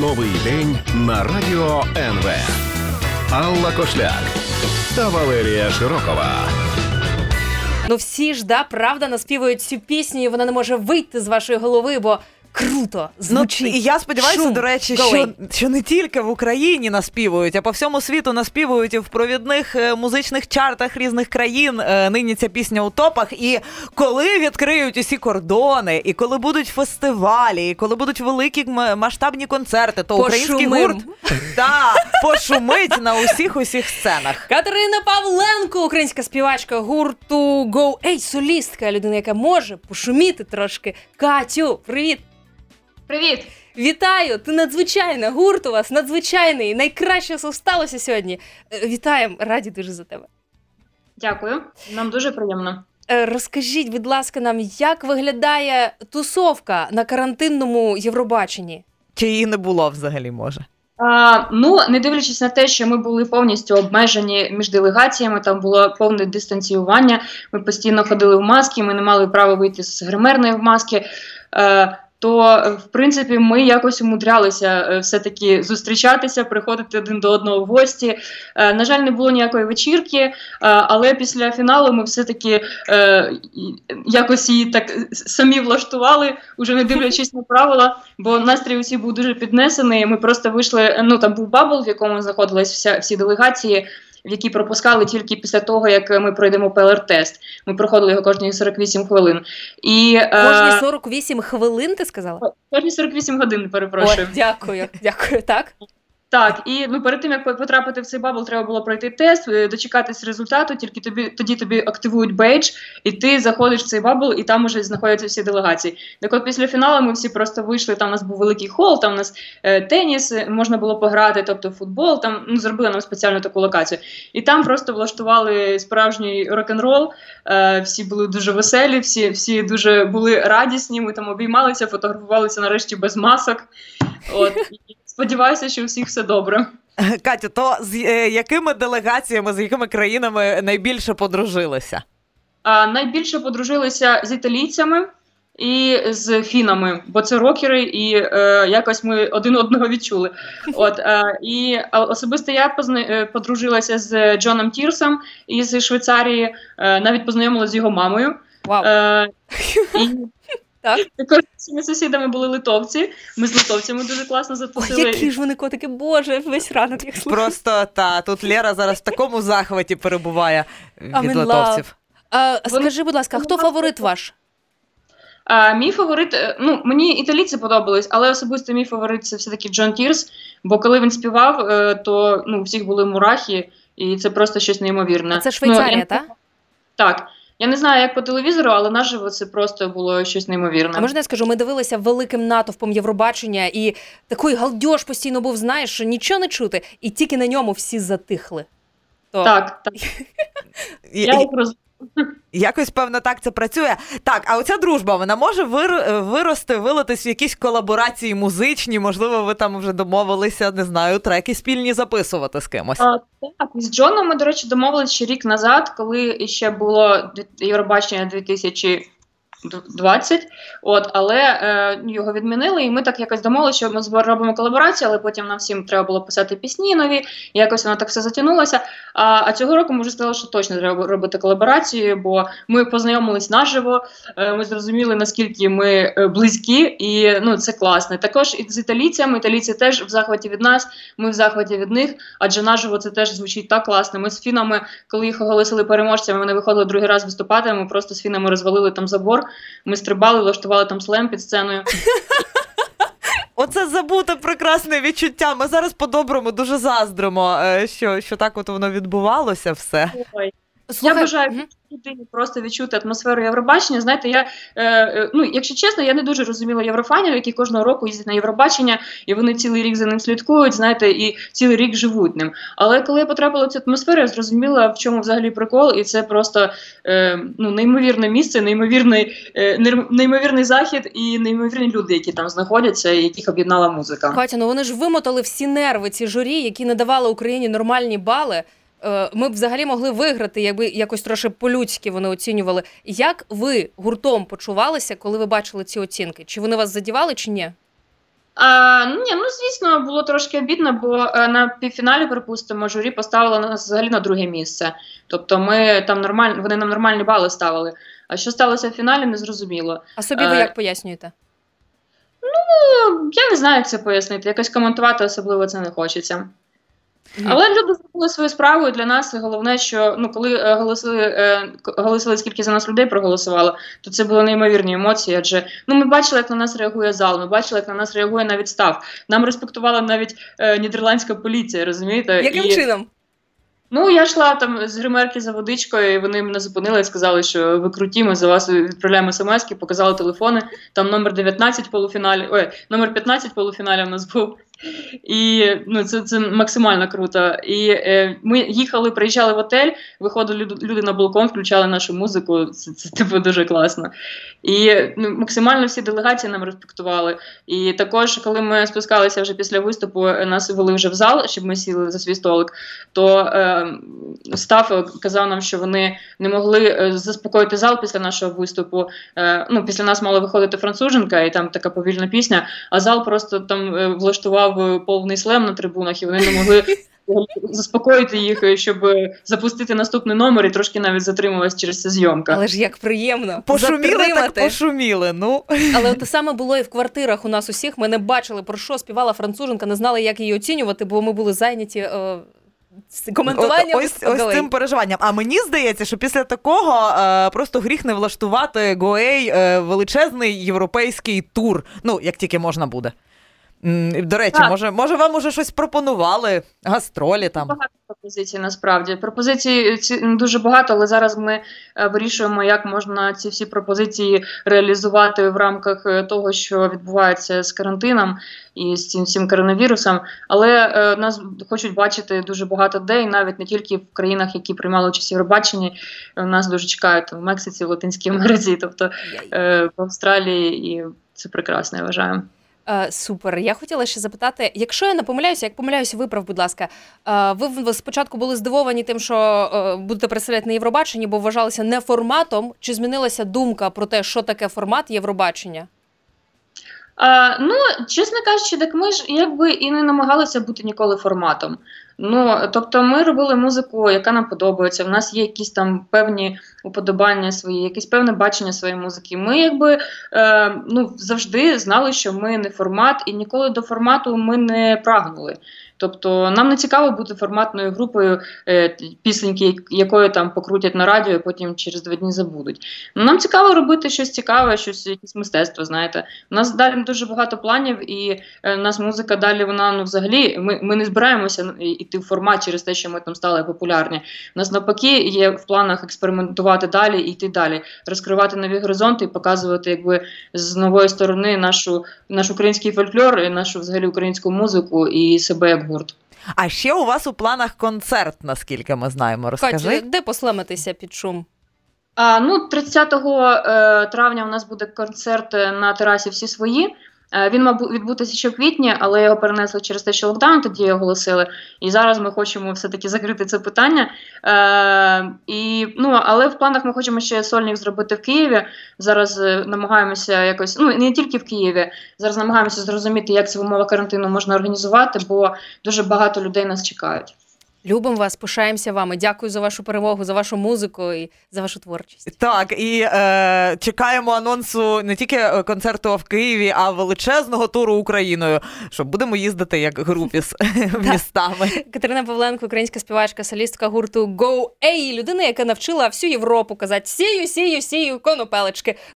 Новий день на радіо НВ. Алла Кошляк та Валерія Широкова. Ну всі ж да, правда наспівують цю пісню, і вона не може вийти з вашої голови, бо круто звучить. Ну, і я сподіваюся, Шум. до речі, Go що, away. що не тільки в Україні наспівують, а по всьому світу наспівують і в провідних е, музичних чартах різних країн. Е, Нині ця пісня у топах. І коли відкриють усі кордони, і коли будуть фестивалі, і коли будуть великі масштабні концерти, то український Пошумим. гурт та пошумить на усіх усіх сценах. Катерина Павленко, українська співачка гурту Go Ей, солістка, людина, яка може пошуміти трошки. Катю, привіт! Привіт! Вітаю! Ти надзвичайна, гурт у вас надзвичайний, найкраще, що сталося сьогодні. Е, Вітаємо, раді дуже за тебе. Дякую. Нам дуже приємно. Е, Розкажіть, будь ласка, нам, як виглядає тусовка на карантинному Євробаченні? Чи її не було взагалі може? А, ну, не дивлячись на те, що ми були повністю обмежені між делегаціями, там було повне дистанціювання. Ми постійно ходили в маски, ми не мали права вийти з гримерної в маски. То, е, в принципі, ми якось умудрялися е, все-таки зустрічатися, приходити один до одного в гості. Е, на жаль, не було ніякої вечірки, але після фіналу ми все-таки якось її так самі влаштували, уже не дивлячись на правила, бо настрій усі був дуже піднесений. Ми просто вийшли. Ну там був bubble, в якому знаходились всі делегації. В які пропускали тільки після того, як ми пройдемо ПЛР-тест. Ми проходили його кожні 48 хвилин. І Кожні е, 48 хвилин, ти сказала? кожні 48 годин, О, перепрошую. дякую, дякую, так? Так, і ну перед тим як потрапити в цей bubble, треба було пройти тест, е, дочекатись результату. Тільки тобі тоді тобі активують бейдж, і ти заходиш в цей bubble, і там уже знаходяться всі делегації. Так от після фіналу ми всі просто вийшли. Там у нас був великий хол, там у нас е, теніс е, можна було пограти, тобто футбол. Там ну зробили нам спеціальну таку локацію. І там просто влаштували справжній рок-н-рол. Е, всі були дуже веселі, всі, всі дуже були радісні. Ми там обіймалися, фотографувалися нарешті без масок. От сподіваюся, що у всіх все добре. Катю, то з е, якими делегаціями, з якими країнами найбільше подружилися? А, найбільше подружилися з італійцями і з фінами, бо це рокери, і е, якось ми один одного відчули. От е, і особисто я позна... е, подружилася з Джоном Тірсом із Швейцарії, е, навіть познайомилася з його мамою. Вау. Е, і Так. також цими сусідами були литовці. Ми з литовцями дуже класно Ой, затусили. які ж вони котики, боже, весь ранок їх слухаю. Просто та тут Лера зараз в такому захваті перебуває від литовців. А, скажи, будь ласка, хто фаворит ваш? А, мій фаворит, е, ну мені італійці подобались, але особисто мій фаворит це все-таки Джонс Тірс. Бо коли він співав, е, то ну, всіх були мурахи, і це просто щось неймовірне. Це Швейцарія, ну, я- так? Так. Я не знаю, як по телевізору, але наживо це просто було щось неймовірне. А можна я скажу, ми дивилися великим натовпом Євробачення, і такий галдьож постійно був, знаєш, нічого не чути, і тільки на ньому всі затихли. То... Так, так. Я їх. Якось, певно, так це працює. Так, а оця дружба вона може вир... Е, вирости, вилитись в якісь колаборації музичні. Можливо, ви там вже домовилися, не знаю, треки спільні записувати з кимось. А, Так, з Джоном ми, до речі, домовилися ще рік назад, коли ще було Євробачення 2000 20. От, але е, його відмінили, і ми так якось домовилися, що ми робимо колаборацію, але потім нам всім треба було писати пісні нові. Якось воно так все затягнулося. А а цього року ми вже сказали, що точно треба робити колаборацію, бо ми познайомились наживо. Е, ми зрозуміли, наскільки ми е, близькі, і ну це класно. Також і з італійцями. Італійці теж в захваті від нас. Ми в захваті від них. Адже наживо це теж звучить так класно. Ми з фінами, коли їх оголосили переможцями, вони виходили другий раз виступати. Ми просто з фінами розвалили там забор. Ми стрибали, влаштували там слем під сценою. Оце забуте прекрасне відчуття. Ми зараз по-доброму дуже заздримо, е, що, що так от воно відбувалося все. Ой. Слухай, я бажаю людині просто відчути атмосферу Євробачення. Знаєте, я е, е, ну, якщо чесно, я не дуже розуміла єврофанів, які кожного року їздять на Євробачення, і вони цілий рік за ним слідкують, знаєте, і цілий рік живуть ним. Але коли я потрапила в цю атмосферу, я зрозуміла, в чому взагалі прикол, і це просто е, ну, неймовірне місце, неймовірний, е, неймовірний захід і неймовірні люди, які там знаходяться, і яких об'єднала музика. Катя, ну вони ж вимотали всі нерви, ці журі, які не давали Україні нормальні бали. Е, Ми б взагалі могли виграти, якби якось трошки по-людськи вони оцінювали. Як ви гуртом почувалися, коли ви бачили ці оцінки? Чи вони вас задівали, чи ні? А, ну, ні, ну звісно, було трошки обідно, бо е, на півфіналі, припустимо, журі поставило нас взагалі на друге місце. Тобто ми там нормально, вони нам нормальні бали ставили. А що сталося в фіналі, не зрозуміло. А собі ви Е, як пояснюєте? Ну, я не знаю, як це пояснити. Якось коментувати особливо це не хочеться. Але люди зробили свою справу, і для нас головне, що ну, коли е, голосили, е, к- скільки за нас людей проголосувало, то це були неймовірні емоції. Адже ну, ми бачили, як на нас реагує зал, ми бачили, як на нас реагує навіть став. Нам респектувала навіть е, нідерландська поліція, розумієте? Яким І- чином? Ну, я йшла там з гримерки за водичкою, і вони мене зупинили і сказали, що ви круті, ми за вас відправляємо смс показали телефони. Там номер 19 полуфіналі, ой, номер 15 полуфіналі в нас був. І ну, це, це максимально круто. І е, ми їхали, приїжджали в отель, виходили люди, на балкон, включали нашу музику. Це, це типу дуже класно. І ну, максимально всі делегації нам респектували. І також, коли ми спускалися вже після виступу, е, нас вели вже в зал, щоб ми сіли за свій столик, то е, став казав нам, що вони не могли е, заспокоїти зал після нашого виступу. Е, ну, після нас мала виходити француженка, і там така повільна пісня, а зал просто там е, влаштував е, повний слем на трибунах, і вони не могли. Заспокоїти їх, е, щоб е, запустити наступний номер і трошки навіть затрималась через це зйомка. Але ж як приємно. Пошуміли так пошуміли. Ну Але те саме було і в квартирах у нас усіх. Ми не бачили, про що співала француженка, не знали, як її оцінювати, бо ми були зайняті е, з коментуванням. Ось, ось цим переживанням. А мені здається, що після такого е, просто гріх не влаштувати Гоей е, величезний європейський тур. Ну, як тільки можна буде. До речі, Так. може, може, вам уже щось пропонували, гастролі там. Багато пропозицій насправді. Пропозицій ці дуже багато, але зараз ми е, вирішуємо, як можна ці всі пропозиції реалізувати в рамках е, того, що відбувається з карантином і з цим всім коронавірусом. Але е, нас хочуть бачити дуже багато де, і навіть не тільки в країнах, які приймали участь в Євробаченні. Е, Нас дуже чекають в Мексиці, в Латинській Америці, тобто е, в Австралії, і це прекрасно, я вважаю. Е, Супер. Я хотіла ще запитати, якщо я не помиляюся, як помиляюся, виправ, будь ласка. Е, Ви спочатку були здивовані тим, що е, будете представляти на Євробаченні, бо вважалися не форматом. Чи змінилася думка про те, що таке формат Євробачення? А, ну, чесно кажучи, так ми ж якби і не намагалися бути ніколи форматом. Ну, тобто, ми робили музику, яка нам подобається. В нас є якісь там певні уподобання свої, якесь певне бачення своєї музики. Ми якби е, ну, завжди знали, що ми не формат, і ніколи до формату ми не прагнули. Тобто нам не цікаво бути форматною групою е, пісеньки, якої там покрутять на радіо, і потім через два дні забудуть. Ну, нам цікаво робити щось цікаве, щось якесь мистецтво. Знаєте, у нас далі дуже багато планів, і е, у нас музика далі вона ну взагалі. Ми, ми не збираємося йти в формат через те, що ми там стали популярні. У нас навпаки є в планах експериментувати далі і йти далі, розкривати нові горизонти і показувати, якби з нової сторони нашу наш український фольклор, і нашу взагалі українську музику і себе як гурт. А ще у вас у планах концерт, наскільки ми знаємо. Розкажи. Катя, де послемитися під шум? А, ну, 30 е, травня у нас буде концерт на терасі всі свої. Е, Він мав відбутися ще в квітні, але його перенесли через те, що локдаун тоді оголосили. І зараз ми хочемо все-таки закрити це питання. Е, і, ну, але в планах ми хочемо ще сольник зробити в Києві. Зараз е, намагаємося якось, ну не тільки в Києві, зараз намагаємося зрозуміти, як це в умовах карантину можна організувати, бо дуже багато людей нас чекають. Любимо вас, пишаємося вами. Дякую за вашу перемогу, за вашу музику і за вашу творчість. Так, і е, чекаємо анонсу не тільки е, концерту в Києві, а величезного туру Україною. Що будемо їздити як групіс містами. Катерина Павленко, українська співачка, солістка гурту Go A, людина, яка навчила всю Європу казати сію, сію, сію, конопелечки.